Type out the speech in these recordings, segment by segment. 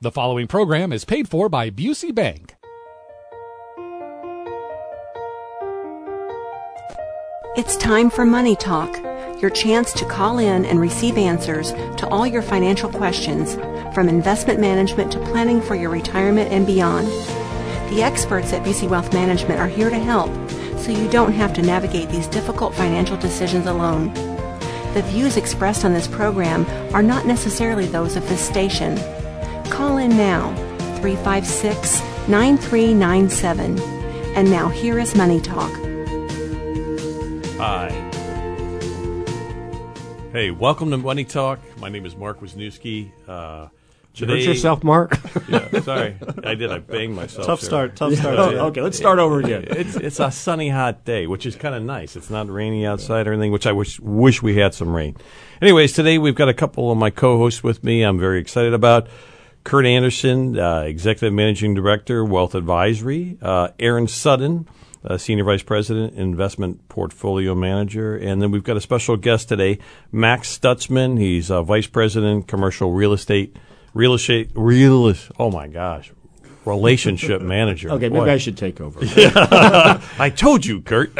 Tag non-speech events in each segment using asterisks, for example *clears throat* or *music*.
The following program is paid for by Busey Bank. It's time for Money Talk, your chance to call in and receive answers to all your financial questions, from investment management to planning for your retirement and beyond. The experts at Busey Wealth Management are here to help, so you don't have to navigate these difficult financial decisions alone. The views expressed on this program are not necessarily those of this station. Call in now, 356 9397. And now here is Money Talk. Hi. Hey, welcome to Money Talk. My name is Mark Wisniewski. Uh, Did you hurt yourself, Mark? *laughs* Yeah, sorry, I did. I banged myself. Tough there. start. Tough start. *laughs* Oh, okay, let's start over again. *laughs* It's it's a sunny, hot day, which is kind of nice. It's not rainy outside or anything, which I wish wish we had some rain. Anyways, today we've got a couple of my co-hosts with me. I'm very excited about. Kurt Anderson, uh, Executive Managing Director, Wealth Advisory. Uh, Aaron Sutton, uh, Senior Vice President, Investment Portfolio Manager. And then we've got a special guest today, Max Stutzman. He's uh, Vice President, Commercial Real Estate, Real Estate, Real, oh my gosh, Relationship *laughs* Manager. Okay, maybe Boy. I should take over. *laughs* *laughs* I told you, Kurt.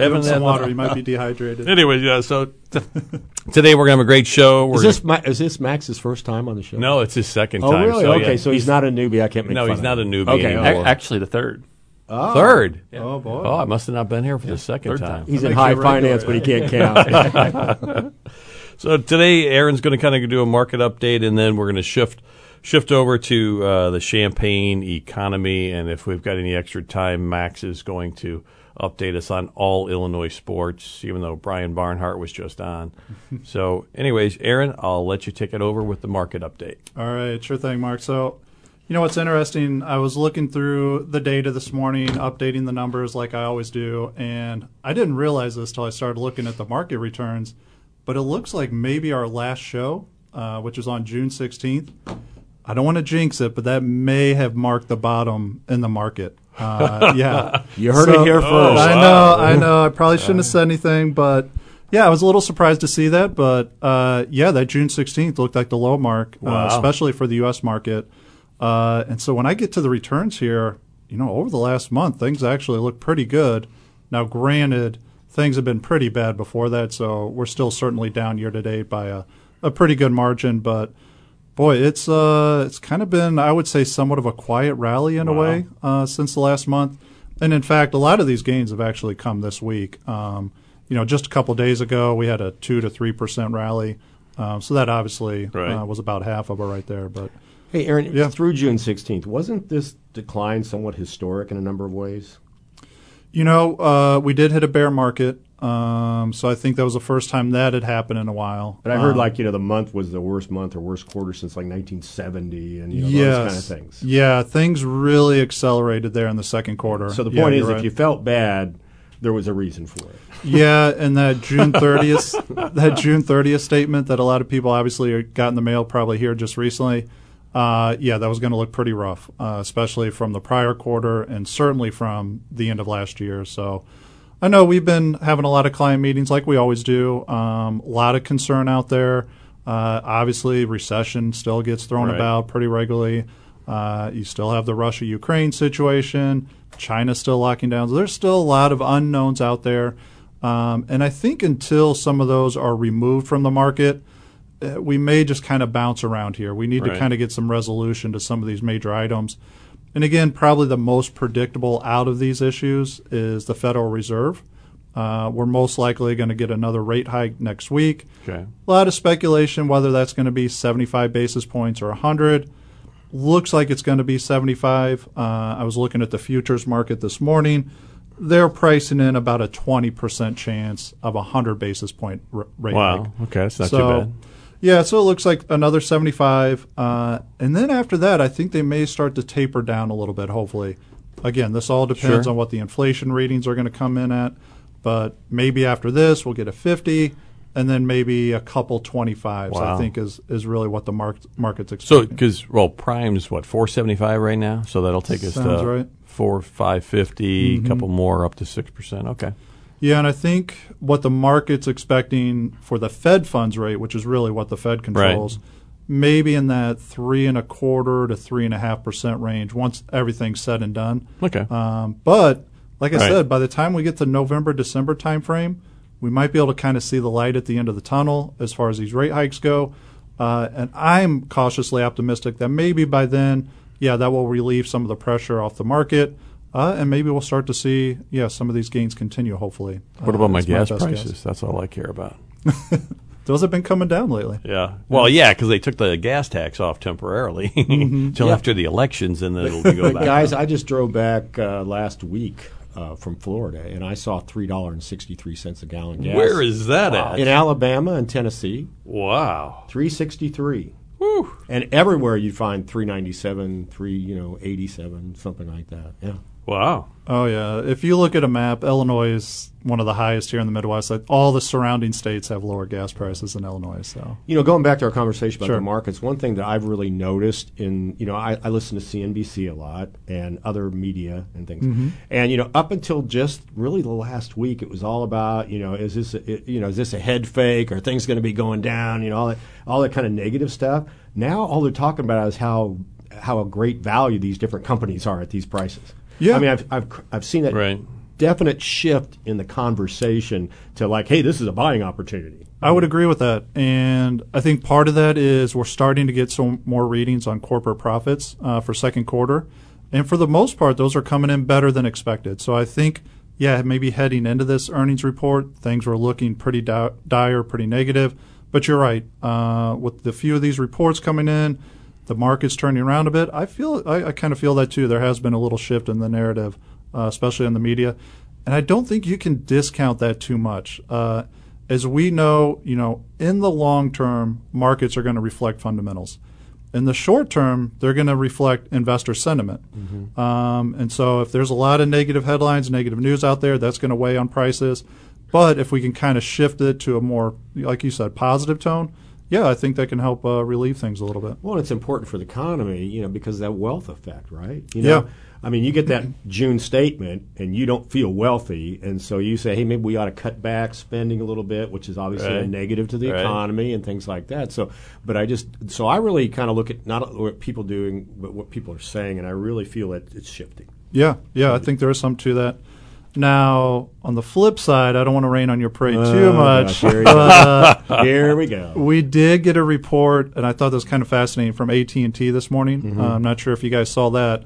Have Haven't some water. You might be *laughs* dehydrated. Anyway, yeah, so t- *laughs* today we're going to have a great show. We're Is this Ma- is this Max's first time on the show? no, it's his second Oh, time. really? So, okay, so he's, not a newbie. I can't make No, fun he's of not a him. newbie Okay, anymore. okay. Actually, the third. Third. Oh boy. Oh, I must have not been here for the second Third time. time. He's in makes high a regular, finance, but he can't count. *laughs* So today, Aaron's going to kind of do a market update, and then we're going to shift shift over to uh, the Champaign economy. And if we've got any extra time, Max is going to update us on all Illinois sports, even though Brian Barnhart was just on. *laughs* so, anyways, Aaron, I'll let you take it over with the market update. All right. Sure thing, Mark. So, you know what's interesting? I was looking through the data this morning, updating the numbers like I always do, and I didn't realize this till I started looking at the market returns. But it looks like maybe our last show, uh, which was on June 16th, I don't want to jinx it, but that may have marked the bottom in the market. Uh, yeah. *laughs* You heard So- it here first. I know, I know. I probably shouldn't have said anything, but yeah, I was a little surprised to see that. But uh, yeah, that June 16th looked like the low mark, Wow. uh, especially for the U.S. market. Uh, and so when I get to the returns here, you know, over the last month, things actually look pretty good. Now, granted, things have been pretty bad before that, so we're still certainly down year to date by a, a pretty good margin. But boy, it's uh, it's kind of been, I would say, somewhat of a quiet rally in a way uh, since the last month. And in fact, a lot of these gains have actually come this week. Um, you know, just a couple days ago, we had a two to three percent rally. Um, so that obviously Right. uh, was about half of it right there. But hey, Aaron, Yeah. through June 16th, wasn't this decline somewhat historic in a number of ways? you know, uh, we did hit a bear market. Um, so I think that was the first time that had happened in a while. But I heard Um, like you know the month was the worst month or worst quarter since like 1970, and you know yes, those kind of things. Yeah, things really accelerated there in the second quarter. So the Yeah, point is, you're if you felt bad, there was a reason for it. Yeah, and that *laughs* June 30th, that June 30th statement that a lot of people obviously got in the mail probably here just recently. Uh, yeah, that was going to look pretty rough, uh, especially from the prior quarter and certainly from the end of last year. So I know we've been having a lot of client meetings like we always do. Um, a lot of concern out there. Uh, obviously, recession still gets thrown Right. about pretty regularly. Uh, you still have the Russia Ukraine situation. China's still locking down. So there's still a lot of unknowns out there. Um, and I think until some of those are removed from the market, uh, we may just kind of bounce around here. We need Right. to kind of get some resolution to some of these major items. And again, probably the most predictable out of these issues is the Federal Reserve. Uh, we're most likely going to get another rate hike next week. Okay. A lot of speculation whether that's going to be 75 basis points or 100. Looks like it's going to be 75. Uh, I was looking at the futures market this morning. They're pricing in about a 20% chance of a 100 basis point r- rate Wow. hike. Okay, that's not so, too bad. Yeah, so it looks like another 75. Uh, and then after that, I think they may start to taper down a little bit, hopefully. Again, this all depends Sure. on what the inflation readings are going to come in at. But maybe after this, we'll get a 50, and then maybe a couple 25s, Wow. I think, is, is really what the market, market's So, because well, Prime's what four seventy five right now, so that'll take us Sounds to right. four five a couple more up to six percent. Okay. Yeah, and I think what the market's expecting for the Fed funds rate, which is really what the Fed controls, maybe in that three and a quarter to three and a half percent range once everything's said and done. Okay. Um, but like I Right. said, by the time we get to November, December timeframe, we might be able to kind of see the light at the end of the tunnel as far as these rate hikes go. Uh, and I'm cautiously optimistic that maybe by then, yeah, that will relieve some of the pressure off the market. Uh, and maybe we'll start to see, yeah, some of these gains continue, hopefully. what Uh, about my gas best prices? guess. That's all I care about. *laughs* Those have been coming down lately. Yeah. Well, yeah, because they took the gas tax off temporarily *laughs* till Yeah. after the elections, and then it'll *laughs* go back. guys, up. I just drove back uh, last week uh, from Florida, and I saw three dollar and sixty three cents a gallon gas. where is that at? in Alabama and Tennessee? wow. Three sixty three. Whew. And everywhere you find three ninety seven, three you know eighty seven, something like that. Yeah. Wow. Oh yeah. If you look at a map, Illinois is one of the highest here in the Midwest. Like all the surrounding states have lower gas prices than Illinois. So You know, going back to our conversation about Sure. the markets, one thing that I've really noticed in, you know, I, I listen to CNBC a lot and other media and things. Mm-hmm. And, you know, up until just really the last week, it was all about, you know, is this, a, you know, is this a head fake? Are things going to be going down? You know, all that, all that kind of negative stuff. Now, all they're talking about is how, how a great value these different companies are at these prices. Yeah. I mean, I've, I've, I've seen that Right. definite shift in the conversation to like, hey, this is a buying opportunity. I would agree with that. And I think part of that is we're starting to get some more readings on corporate profits uh, for second quarter. And for the most part, those are coming in better than expected. So I think, yeah, maybe heading into this earnings report, things were looking pretty di- dire, pretty negative. But you're right. Uh, with the few of these reports coming in, the market's turning around a bit. I feel, I, I kind of feel that too. There has been a little shift in the narrative, uh, especially in the media. And I don't think you can discount that too much. Uh, as we know, you know, in the long term, markets are going to reflect fundamentals. In the short term, they're going to reflect investor sentiment. Um, and so, if there's a lot of negative headlines, negative news out there, that's going to weigh on prices. But if we can kind of shift it to a more, like you said, positive tone, yeah, I think that can help uh, relieve things a little bit. Well, it's important for the economy, you know, because of that wealth effect, right? You Yeah. know, I mean, you get that June statement, and you don't feel wealthy, and so you say, "Hey, maybe we ought to cut back spending a little bit," which is obviously a negative to the Right. economy and things like that. So, but I just, so I really kind of look at not what people doing, but what people are saying, and I really feel that it's shifting. Yeah, yeah, I think there is some to that. Now, on the flip side, I don't want to rain on your parade too Oh, much. gosh, here, we but, go. *laughs* here we go. We did get a report, and I thought this was kind of fascinating from AT and T this morning. Mm-hmm. Uh, I'm not sure if you guys saw that,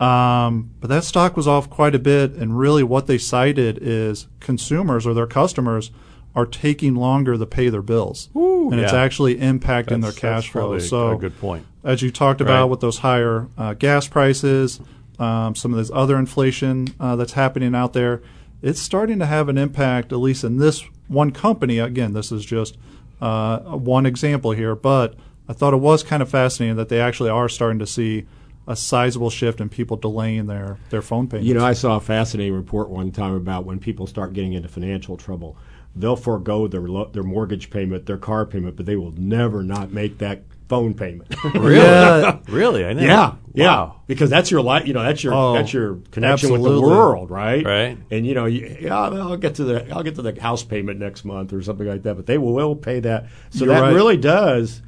um, but that stock was off quite a bit. And really, what they cited is consumers or their customers are taking longer to pay their bills, Ooh, and it's actually impacting That's- their cash flow. So, a good point. as you talked about Right. with those higher uh, gas prices, um, some of this other inflation uh, that's happening out there, it's starting to have an impact, at least in this one company. Again, this is just uh, one example here, but I thought it was kind of fascinating that they actually are starting to see a sizable shift in people delaying their, their phone payments. You know, I saw a fascinating report one time about when people start getting into financial trouble, they'll forego their lo- their mortgage payment, their car payment, but they will never not make that phone payment. *laughs* Really? Yeah. Really? I know. yeah, yeah, Wow. because that's your life. You know, that's your Oh, that's your connection with the world, right? Right. And you know, you, yeah, I'll get to the I'll get to the house payment next month or something like that, but they will, will pay that. So You're that right. really does.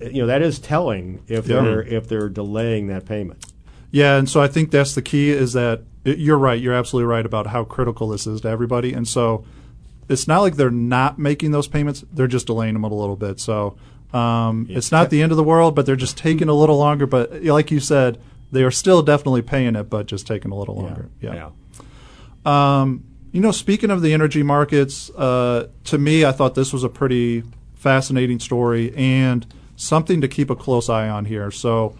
You know that is telling if Yeah. they're if they're delaying that payment. Yeah, and so I think that's the key is that it, you're right. You're absolutely right about how critical this is to everybody. And so it's not like they're not making those payments; they're just delaying them a little bit. So um, it's not the end of the world, but they're just taking a little longer. But like you said, they are still definitely paying it, but just taking a little longer. yeah. Um, you know, speaking of the energy markets, uh, to me, I thought this was a pretty fascinating story and something to keep a close eye on here. So,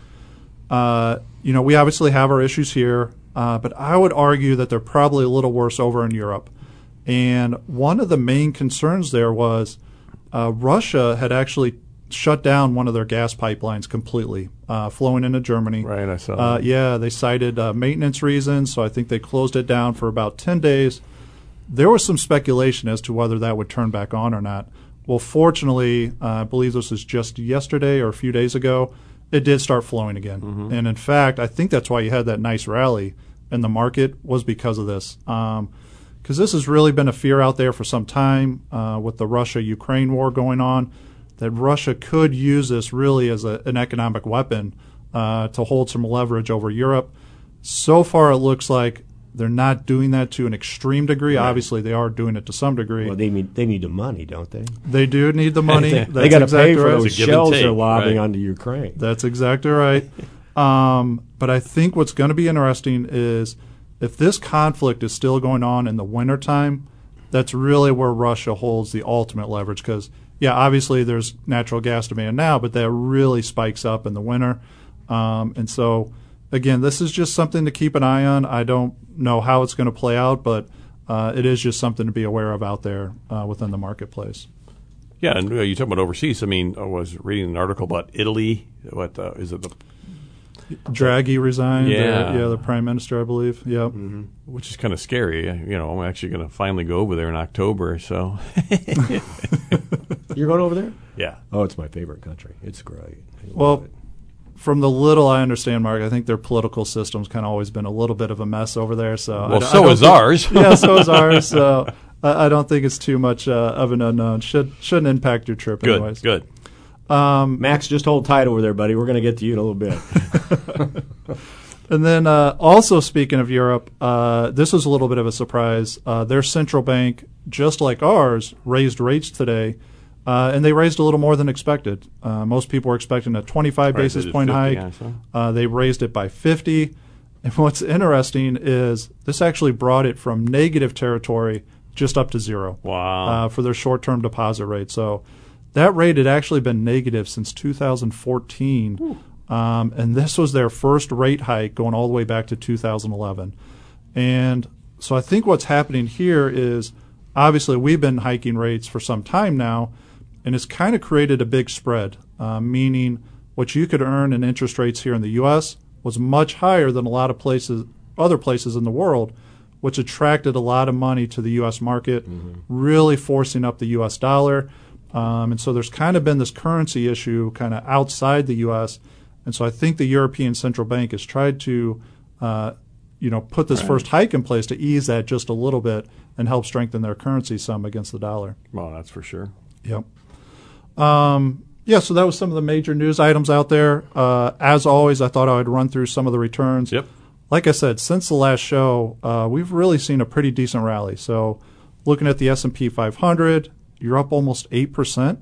uh, you know, we obviously have our issues here, uh, but I would argue that they're probably a little worse over in Europe. And one of the main concerns there was uh, Russia had actually shut down one of their gas pipelines completely, uh, flowing into Germany. Right, I saw Uh, yeah, they cited uh, maintenance reasons, so I think they closed it down for about 10 days. There was some speculation as to whether that would turn back on or not. Well, fortunately, uh, I believe this was just yesterday or a few days ago, it did start flowing again. Mm-hmm. And in fact, I think that's why you had that nice rally in the market was because of this. Because this has really been a fear out there for some time uh, with the Russia Ukraine war going on. That Russia could use this really as a, an economic weapon uh, to hold some leverage over Europe. So far, it looks like they're not doing that to an extreme degree. Right. Obviously, they are doing it to some degree. Well, they need they need the money, don't they? They do need the *laughs* money. they, they got to exactly pay for right. those shells they're lobbing right. onto Ukraine. That's exactly right. *laughs* um, but I think what's going to be interesting is if this conflict is still going on in the wintertime, that's really where Russia holds the ultimate leverage. Because yeah, obviously there's natural gas demand now, but that really spikes up in the winter, um, and so again, this is just something to keep an eye on. I don't know how it's going to play out, but uh, it is just something to be aware of out there uh, within the marketplace. Yeah, and uh, you talk about overseas. I mean, I was reading an article about Italy. What uh, is it? The Draghi resigned. Yeah, the, yeah, the prime minister, I believe. Yep. Mm-hmm. Which is kind of scary. You know, I'm actually going to finally go over there in October. So *laughs* you're going over there? Yeah. Oh, it's my favorite country. It's great. Well, from the little I understand, Mark, I think their political system's kind of always been a little bit of a mess over there. So well, so is think, ours. *laughs* yeah, so is ours. *laughs* So I, I don't think it's too much uh, of an unknown. Should shouldn't impact your trip. Good, anyways. good. Um, Max, just hold tight over there, buddy. We're going to get to you in a little bit. *laughs* and then, uh, also speaking of Europe, uh, this was a little bit of a surprise. Uh, their central bank, just like ours, raised rates today uh, and they raised a little more than expected. Uh, most people were expecting a 25 right, basis point 50, hike. Uh, they raised it by 50. And what's interesting is this actually brought it from negative territory just up to zero. Wow. Uh, for their short term deposit rate. So that rate had actually been negative since 2014. Um, and this was their first rate hike going all the way back to 2011. And so I think what's happening here is obviously we've been hiking rates for some time now and it's kind of created a big spread, uh, meaning what you could earn in interest rates here in the U.S. was much higher than a lot of places, other places in the world, which attracted a lot of money to the U.S. market, mm-hmm. really forcing up the U.S. dollar. Um, and so there's kind of been this currency issue kind of outside the U.S. And so I think the European Central Bank has tried to, uh, you know, put this right. first hike in place to ease that just a little bit and help strengthen their currency some against the dollar. Well, that's for sure. Yep. Um, yeah, so that was some of the major news items out there. Uh, as always, I thought I would run through some of the returns. Yep. Like I said, since the last show, uh, we've really seen a pretty decent rally. So, looking at the S and P 500, you're up almost eight percent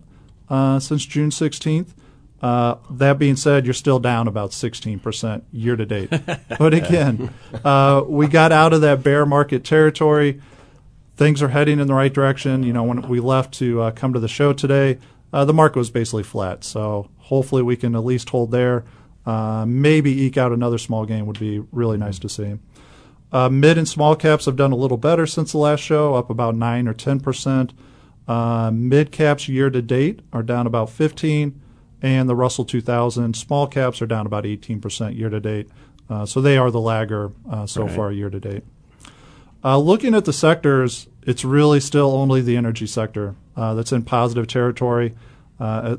uh, since June 16th. Uh, that being said, you're still down about 16% year to date. *laughs* but again, uh, we got out of that bear market territory. Things are heading in the right direction. You know, when we left to uh, come to the show today, uh, the market was basically flat. So hopefully we can at least hold there. Uh, maybe eke out another small gain would be really nice to see. Uh, mid and small caps have done a little better since the last show, up about 9 or 10%. Uh, mid caps year to date are down about 15 and the Russell 2000 small caps are down about 18% year to date. Uh, so they are the lagger uh, so right. far year to date. Uh, looking at the sectors, it's really still only the energy sector uh, that's in positive territory. Uh,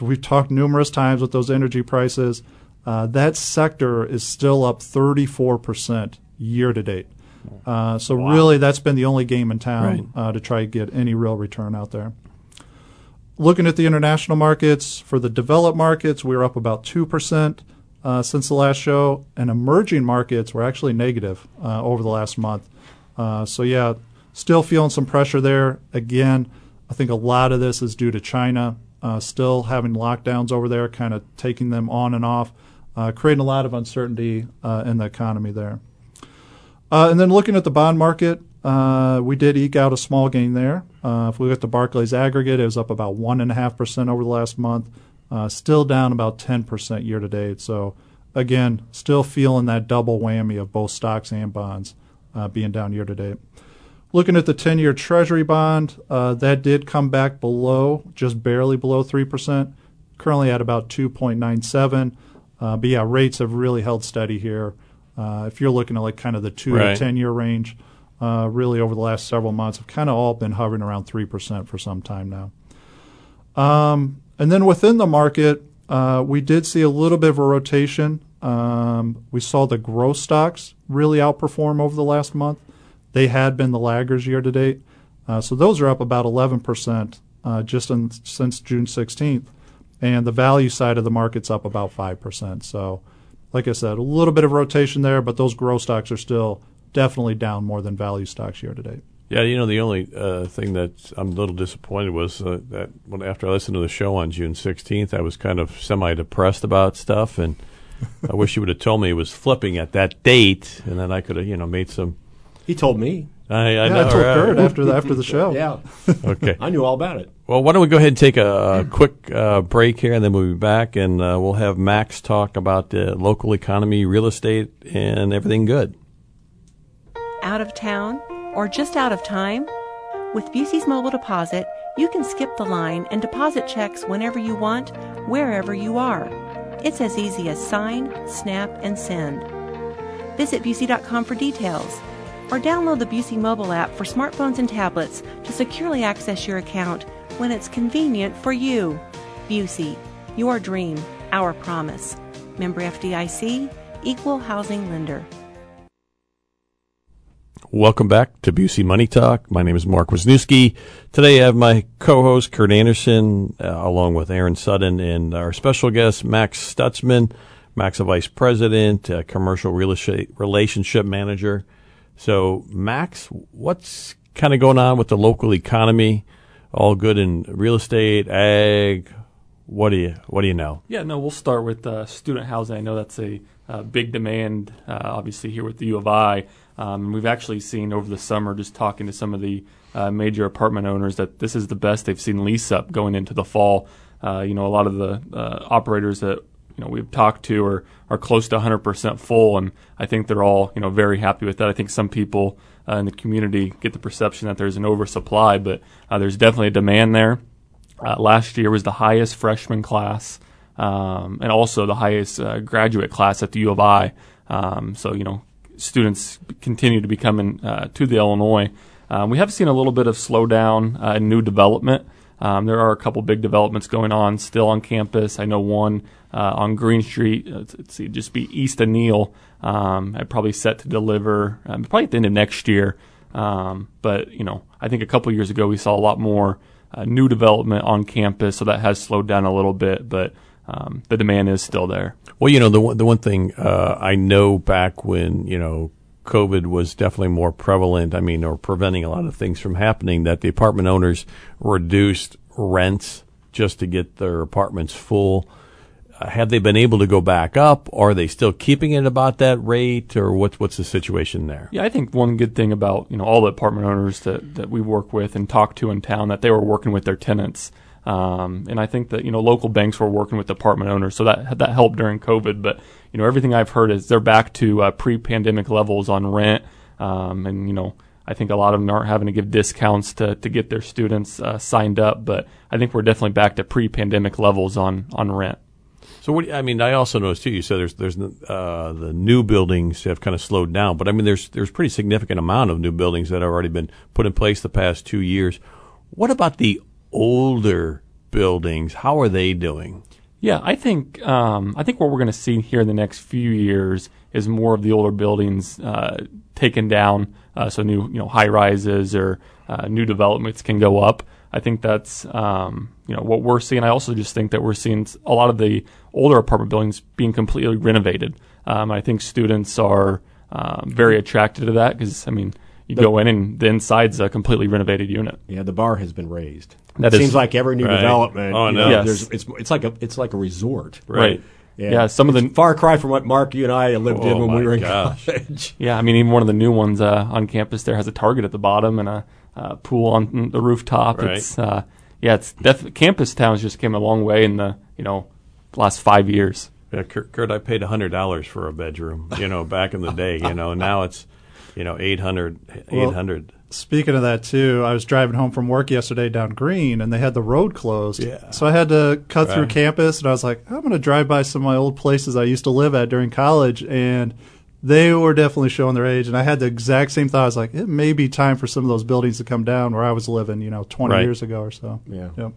we've talked numerous times with those energy prices. Uh, that sector is still up 34% year to date. Uh, so wow. really, that's been the only game in town right. Uh, to try to get any real return out there. Looking at the international markets, for the developed markets, we're up about 2% uh, since the last show, and emerging markets were actually negative over the last month. so yeah, still feeling some pressure there. Again, I think a lot of this is due to China uh, still having lockdowns over there, kind of taking them on and off, uh, creating a lot of uncertainty uh, in the economy there. Uh, and then looking at the bond market, uh, we did eke out a small gain there. Uh, if we look at the Barclays aggregate, it was up about 1.5% over the last month, still down about 10% year to date. So, again, still feeling that double whammy of both stocks and bonds being down year to date. Looking at the 10 year Treasury bond, uh, that did come back below, just barely below 3%, currently at about 2.97. Uh, but yeah, rates have really held steady here. Uh, if you're looking at like kind of the 2 right. to 10 year range, uh, really over the last several months have kind of all been hovering around 3% for some time now. Um, and then within the market, uh, we did see a little bit of a rotation. Um, we saw the growth stocks really outperform over the last month. They had been the laggers year to date. Uh, so those are up about 11%. uh, just in, since June 16th, and the value side of the market's up about five percent. So, like I said, a little bit of rotation there, but those growth stocks are still definitely down more than value stocks year to date. Yeah, you know, the only uh, thing that I'm a little disappointed was uh, that when after I listened to the show on June 16th, I was kind of semi depressed about stuff, and I wish you would have told me it was flipping at that date, and then I could have, you know, made some. He told me. I, I Yeah, know. I told right. Kurt after the after the show. *laughs* Yeah, Okay. I knew all about it. Well, why don't we go ahead and take a, a quick uh, break here, and then we'll be back, and uh, we'll have Max talk about the local economy, real estate, and everything good. Out of town or just out of time? With Busey's Mobile Deposit, you can skip the line and deposit checks whenever you want, wherever you are. It's as easy as sign, snap, and send. Visit Busey.com for details or download the Busey mobile app for smartphones and tablets to securely access your account when it's convenient for you. Busey, your dream, our promise. Member FDIC, Equal Housing Lender. Welcome back to Busey Money Talk. My name is Mark Wisniewski. Today I have my co-host Kurt Anderson, uh, along with Aaron Sutton, and our special guest Max Stutzman. Max, a vice president, uh, commercial real estate relationship manager. So, Max, what's kind of going on with the local economy? All good in real estate, ag. What do you What do you know? Yeah, no, we'll start with uh, student housing. I know that's a uh, big demand, uh, obviously, here with the U of I. Um, we've actually seen over the summer, just talking to some of the uh, major apartment owners, that this is the best they've seen lease up going into the fall. Uh, you know, a lot of the operators that you know we've talked to are are close to 100% full, and I think they're all you know very happy with that. I think some people uh, in the community get the perception that there's an oversupply, but uh, there's definitely a demand there. Uh, last year was the highest freshman class um, and also the highest uh, graduate class at the U of I. Um, so, you know, students continue to be coming uh, to the Illinois. Um, we have seen a little bit of slowdown uh, in new development. Um, there are a couple big developments going on still on campus. I know one uh, on Green Street. Uh, let's, let's see, just be east of Neil. Um, I'm probably set to deliver um, probably at the end of next year. Um, but you know, I think a couple years ago we saw a lot more uh, new development on campus, so that has slowed down a little bit. But um, the demand is still there. Well, you know, the one, the one thing uh, I know back when, you know, COVID was definitely more prevalent, I mean, or preventing a lot of things from happening, that the apartment owners reduced rents just to get their apartments full. Uh, have they been able to go back up? Are they still keeping it about that rate, or what's what's the situation there? Yeah, I think one good thing about you know all the apartment owners that, that we work with and talk to in town that they were working with their tenants, um, and I think that you know local banks were working with apartment owners, so that that helped during COVID. But you know everything I've heard is they're back to uh, pre-pandemic levels on rent, um, and you know I think a lot of them aren't having to give discounts to to get their students uh, signed up, but I think we're definitely back to pre-pandemic levels on on rent. So what? I mean, I also noticed too. You said there's there's uh, the new buildings have kind of slowed down, but I mean, there's there's pretty significant amount of new buildings that have already been put in place the past two years. What about the older buildings? How are they doing? Yeah, I think um, I think what we're going to see here in the next few years is more of the older buildings uh, taken down, uh, so new you know high rises or uh, new developments can go up. I think that's um, you know what we're seeing. I also just think that we're seeing a lot of the older apartment buildings being completely renovated. Um, I think students are um, very attracted to that because I mean you go in and the inside's a completely renovated unit. Yeah, the bar has been raised. That it is- seems like every new Right. development. Oh, you no. know, Yes. there's, it's it's like a it's like a resort. Right. Yeah, some of the far cry from what Mark, you and I lived in Oh, when we were in gosh. college. *laughs* Yeah, I mean, even one of the new ones uh, on campus there has a Target at the bottom and a uh, pool on the rooftop. Right. It's uh, yeah, it's def- campus towns just came a long way in the you know last five years. Yeah, Kurt, Kurt I paid hundred dollars for a bedroom. You know, back in the day. You know, now it's you know 800, Well, 800. Speaking of that too, I was driving home from work yesterday down Green, and they had the road closed. Yeah. So I had to cut through campus, and I was like, I'm going to drive by some of my old places I used to live at during college, and they were definitely showing their age. And I had the exact same thought. I was like, it may be time for some of those buildings to come down where I was living, you know, 20 Right. years ago or so. Yeah. Yep.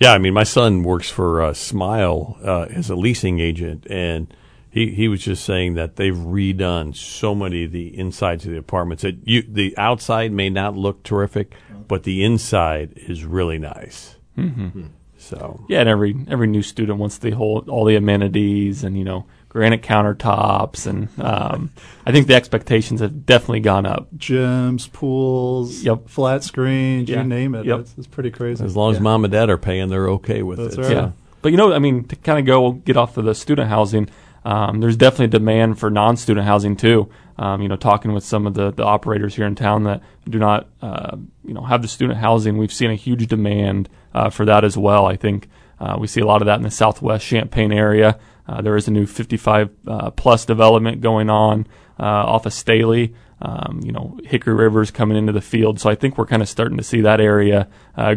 Yeah, I mean, my son works for uh, Smile uh, as a leasing agent, and He he was just saying that they've redone so many of the insides of the apartments that you the outside may not look terrific, but the inside is really nice. Mm-hmm. So Yeah, and every every new student wants the whole all the amenities and you know granite countertops and um, I think the expectations have definitely gone up. Gyms, pools, Yep. flat screens, Yeah. you name it. Yep. It's, it's pretty crazy. as long as Yeah. mom and dad are paying, they're okay with That's it. right. So- Yeah. But you know, I mean, to kind of go get off of the student housing, um, there's definitely demand for non-student housing too. Um, you know, talking with some of the, the operators here in town that do not, uh, you know, have the student housing, we've seen a huge demand uh, for that as well. I think uh, we see a lot of that in the Southwest Champaign area. Uh, there is a new 55 uh, plus development going on uh, off of Staley. Um, you know, Hickory River's coming into the field, so I think we're kind of starting to see that area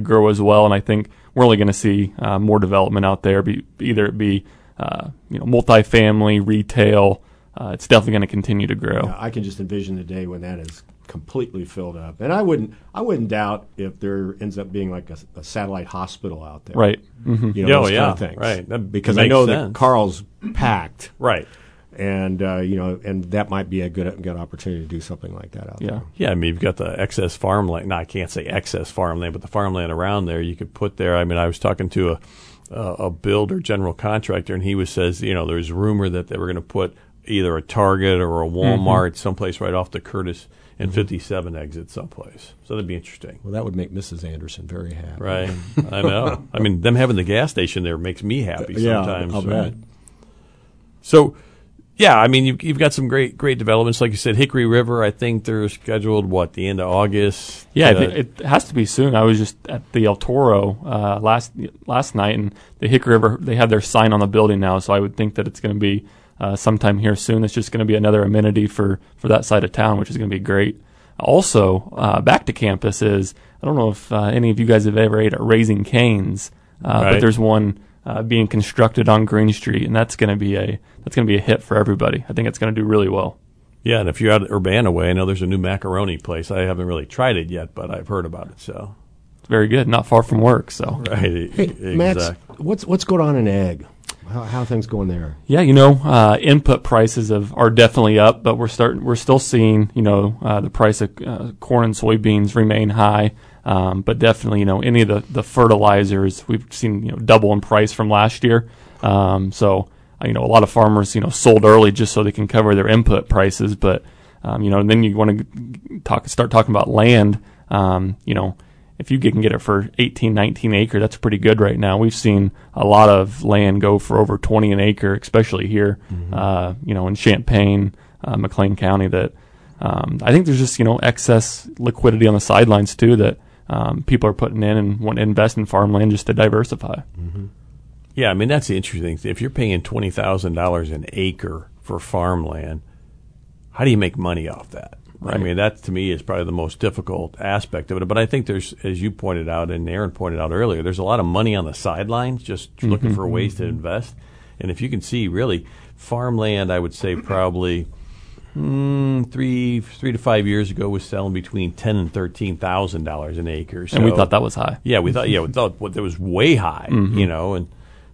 grow as well. And I think we're only going to see more development out there. Be, either it be uh, you know multifamily, retail. Uh, it's definitely going to continue to grow. Yeah, I can just envision the day when that is completely filled up, and I wouldn't, I wouldn't doubt if there ends up being like a, a satellite hospital out there, Right. hmm You know, Oh, those yeah, kind of things. right. That because I know sense. that Carle's packed, *clears throat* Right. and uh, you know, and that might be a good good opportunity to do something like that out Yeah. there. Yeah, I mean, you've got the excess farmland. No, I can't say excess farmland, but the farmland around there you could put there. I mean, I was talking to a a, a builder, general contractor, and he was says, you know, there's rumor that they were going to put either a Target or a mm-hmm. Walmart someplace right off the Curtis and 57 exit someplace. So that'd be interesting. Well, that would make Mrs. Anderson very happy. Right, I know. I mean, them having the gas station there makes me happy Yeah, sometimes. I'll right? bet. So, yeah, I mean, you've, you've got some great great developments. Like you said, Hickory River, I think they're scheduled, what, the end of August? Yeah, I Uh, it has to be soon. I was just at the El Toro uh, last last night, and the Hickory River they have their sign on the building now, so I would think that it's going to be uh, sometime here soon. It's just going to be another amenity for for that side of town, which is going to be great. Also, uh, back to campus is I don't know if uh, any of you guys have ever ate at Raising Cane's, uh, Right. but there's one uh, being constructed on Green Street, and that's going to be a that's going to be a hit for everybody. I think it's going to do really well. Yeah, and if you're out at Urbana way, I know there's a new macaroni place. I haven't really tried it yet, but I've heard about it. So, It's very good, not far from work, so. *laughs* right, Hey, e- Max, what's what's going on in ag? How, how are things going there? Yeah, you know, uh, input prices have, are definitely up, but we're starting. We're still seeing, you know, uh, the price of uh, corn and soybeans remain high. Um, but definitely, you know, any of the, the fertilizers we've seen, you know, double in price from last year. Um, so, you know, a lot of farmers, you know, sold early just so they can cover their input prices. But, um, you know, and then you want to talk, start talking about land. Um, you know, if you can get it for 18, 19 acre, that's pretty good right now. We've seen a lot of land go for over 20 an acre, especially here, uh, you know, in Champaign, uh, McLean County. That um, I think there's just you know excess liquidity on the sidelines too that um, people are putting in and want to invest in farmland just to diversify. Mm-hmm. yeah. I mean, that's the interesting thing. If you're paying twenty thousand dollars an acre for farmland, how do you make money off that? Right. I mean, that to me is probably the most difficult aspect of it. But I think there's, as you pointed out and Aaron pointed out earlier, there's a lot of money on the sidelines just looking mm-hmm. for ways to mm-hmm. invest. And if you can see, really, farmland, I would say probably mm, three three to five years ago was selling between ten and thirteen thousand dollars an acre. So, And we thought that was high. yeah, we thought yeah, we thought what that was way high, you know, and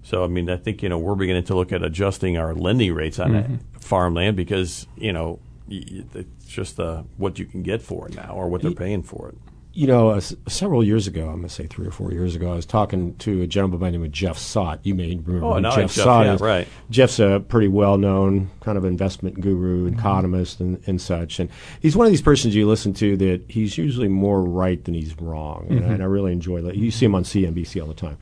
so I mean, I think you know we're beginning to look at adjusting our lending rates on that farmland because you know it's just uh, what you can get for it now or what they're paying for it. You know, uh, several years ago, I'm going to say three or four years ago, I was talking to a gentleman by the name of Jeff Saut. You may remember Oh, no, Jeff Jeff, Saut yeah, is. right. Jeff's a pretty well-known kind of investment guru, economist, and, and such. And he's one of these persons you listen to that he's usually more right than he's wrong. And, I, and I really enjoy that. You see him on CNBC all the time.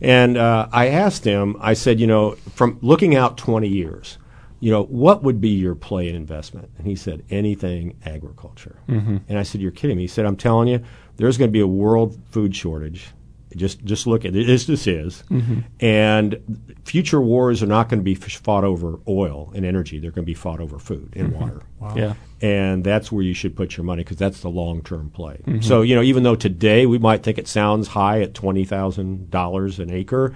And uh, I asked him, I said, you know, from looking out 20 years, you know, what would be your play in investment? And he said, anything agriculture. Mm-hmm. And I said, you're kidding me. He said, I'm telling you, there's going to be a world food shortage. Just, just look at it. This, this is, mm-hmm. and future wars are not going to be fought over oil and energy. They're going to be fought over food and mm-hmm. water. Yeah. And that's where you should put your money because that's the long term play. So you know, even though today we might think it sounds high at twenty thousand dollars an acre,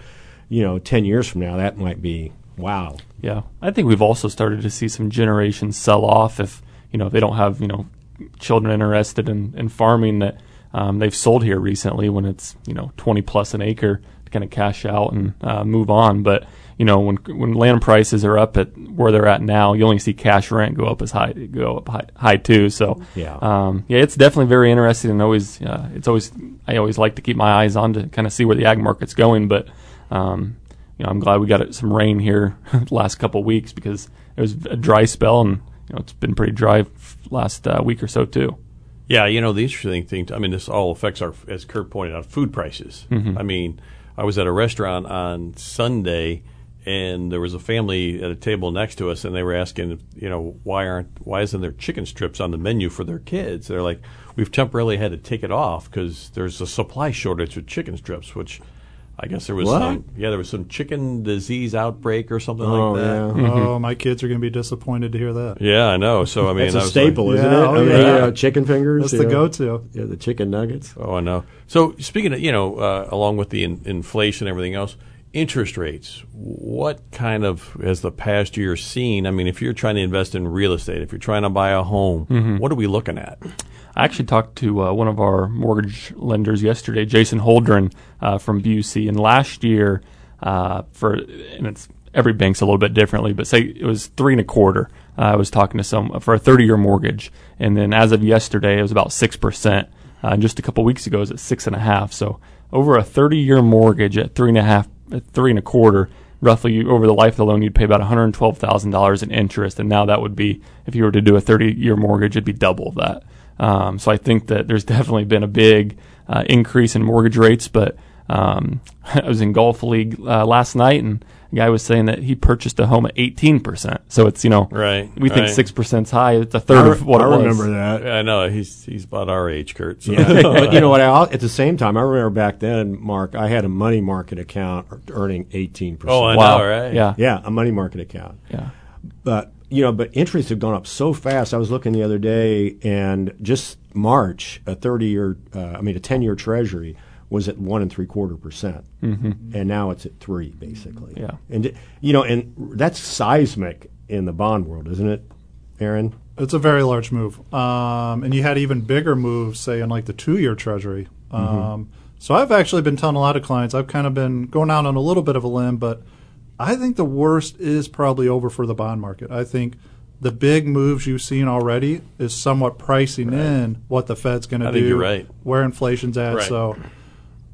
you know, ten years from now that might be wow. Yeah, I think we've also started to see some generations sell off if you know if they don't have you know children interested in, in farming that um, they've sold here recently when it's you know twenty plus an acre to kind of cash out and uh, move on. But you know, when when land prices are up at where they're at now, you only see cash rent go up as high go up high, high too. So Yeah. um, yeah, it's definitely very interesting and always uh, it's always I always like to keep my eyes on to kind of see where the ag market's going. But um, you know, I'm glad we got some rain here the *laughs* last couple of weeks because it was a dry spell and you know it's been pretty dry last uh, week or so too. Yeah, you know the interesting thing. I mean, this all affects our, as Kurt pointed out, food prices. I mean, I was at a restaurant on Sunday, and there was a family at a table next to us, and they were asking, you know, why aren't why isn't there chicken strips on the menu for their kids? They're like, we've temporarily had to take it off because there's a supply shortage with chicken strips, which. I guess there was What? some yeah there was some chicken disease outbreak or something Oh, like that. yeah. Oh, my kids are going to be disappointed to hear that. Yeah, I know. So I mean, That's I a was staple, like, isn't Yeah, it? oh, I mean, yeah. uh, chicken fingers. That's you the know. go-to. Yeah, the chicken nuggets. Oh, I know. So speaking of, you know, uh, along with the in- inflation and everything else, interest rates. What kind of has the past year seen? I mean, if you're trying to invest in real estate, if you're trying to buy a home, what are we looking at? I actually talked to uh, one of our mortgage lenders yesterday, Jason Holdren uh, from Busey, and last year uh, for and it's every bank's a little bit differently, but say it was three and a quarter. Uh, I was talking to some for a 30 year mortgage, and then as of yesterday, it was about six percent. Uh, and just a couple weeks ago, it was at six and a half. So over a 30 year mortgage at three and a half, at three and a quarter, roughly over the life of the loan, you'd pay about $112,000 in interest. And now that would be, if you were to do a 30 year mortgage, it'd be double that. Um, so I think that there's definitely been a big uh, increase in mortgage rates. But um, *laughs* I was in golf league uh, last night, and a guy was saying that he purchased a home at 18%. So it's you know, Right, We think right. six percent's high. It's a third I, of what I it was. remember that. I know he's he's about our age, Kurt. So. Yeah, *laughs* but you know what? I, at the same time, I remember back then, Mark, I had a money market account earning eighteen percent. Oh, I Wow. know, right? Yeah. yeah, a money market account. Yeah. But you know, but interest have gone up so fast. I was looking the other day, and just March, a thirty-year, uh, I mean, a ten-year Treasury was at one and three quarter percent, and now it's at three, basically. Yeah. and you know, and that's seismic in the bond world, isn't it, Aaron? It's a very large move. Um, and you had even bigger moves, say, in like the two year treasury. Um, so I've actually been telling a lot of clients, I've kind of been going out on a little bit of a limb, but I think the worst is probably over for the bond market. I think the big moves you've seen already is somewhat pricing in what the Fed's going to do, you're right. where inflation's at. Right. So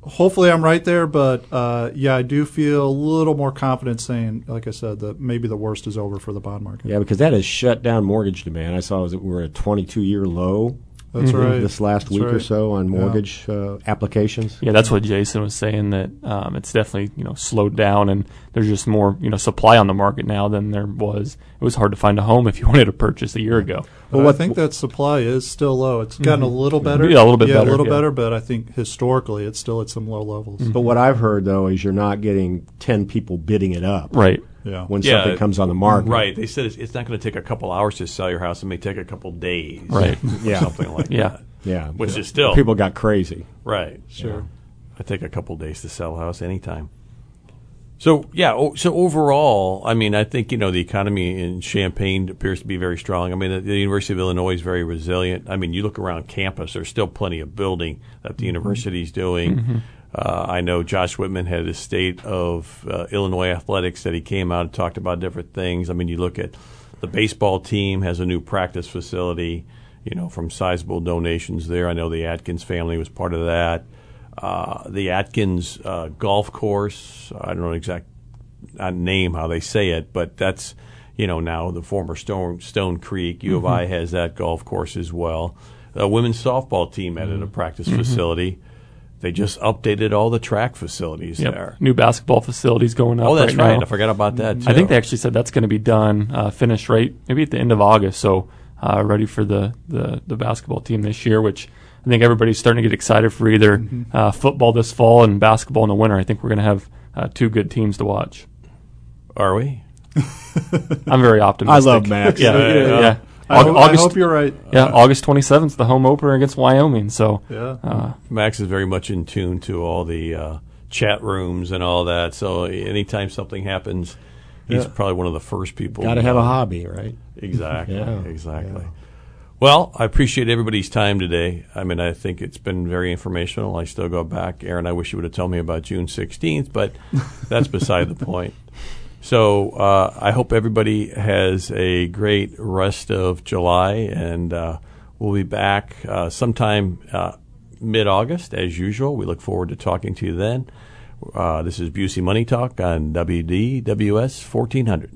hopefully I'm right there, but uh, yeah, I do feel a little more confident saying, like I said, that maybe the worst is over for the bond market. Yeah, because that has shut down mortgage demand. I saw it was we were at a 22-year low That's right. this last That's week or so on Yeah. mortgage uh, applications. Yeah, that's what Jason was saying. That um, it's definitely you know slowed down, and there's just more you know supply on the market now than there was. It was hard to find a home if you *laughs* wanted to purchase a year ago. Well, I think that supply is still low. It's gotten a little better. Yeah, a little bit yeah, better, a little yeah. better, but I think historically it's still at some low levels. But what I've heard though is you're not getting 10 people bidding it up Right. Yeah. when Yeah. something comes on the market. Right. They said it's, it's not going to take a couple hours to sell your house. It may take a couple days. Right. *laughs* Yeah. Something like Yeah. that. Yeah, Which is still people got crazy. right. Sure. I take a couple days to sell a house anytime. So yeah, so overall, I mean, I think you know the economy in Champaign appears to be very strong. I mean, the, the University of Illinois is very resilient. I mean, you look around campus; there's still plenty of building that the mm-hmm. university's doing. Mm-hmm. Uh, I know Josh Whitman had a state of uh, Illinois athletics that he came out and talked about different things. I mean, you look at the baseball team has a new practice facility. You know, from sizable donations there. I know the Atkins family was part of that. Uh, the Atkins uh, golf course. I don't know exact uh, name how they say it, but that's you know now the former Stone Stone Creek U of I has that golf course as well. The women's softball team added a practice facility. They just updated all the track facilities Yep. there. New basketball facilities going up. Oh, that's right. right. I forgot about that. Too. I think they actually said that's going to be done, uh, finished right maybe at the end of August. So uh, ready for the, the, the basketball team this year, which I think everybody's starting to get excited for either Mm-hmm. uh, football this fall and basketball in the winter. I think we're going to have uh, two good teams to watch. are we? *laughs* I'm very optimistic. I optimistic. love Max. Yeah, Yeah, yeah. yeah. I, Au- hope, I August, hope you're right. yeah, August 27th, the home opener against Wyoming. So Yeah. uh, Max is very much in tune to all the uh, chat rooms and all that. So anytime something happens, he's Yeah. probably one of the first people. Got to have a hobby, right? Exactly. Yeah, Exactly. Well, I appreciate everybody's time today. I mean, I think it's been very informational. I still go back. Aaron, I wish you would have told me about June 16th, but that's beside the point. So uh, I hope everybody has a great rest of July, and uh, we'll be back uh, sometime uh, mid August as usual. We look forward to talking to you then. Uh, this is Busey Money Talk on WDWS 1400.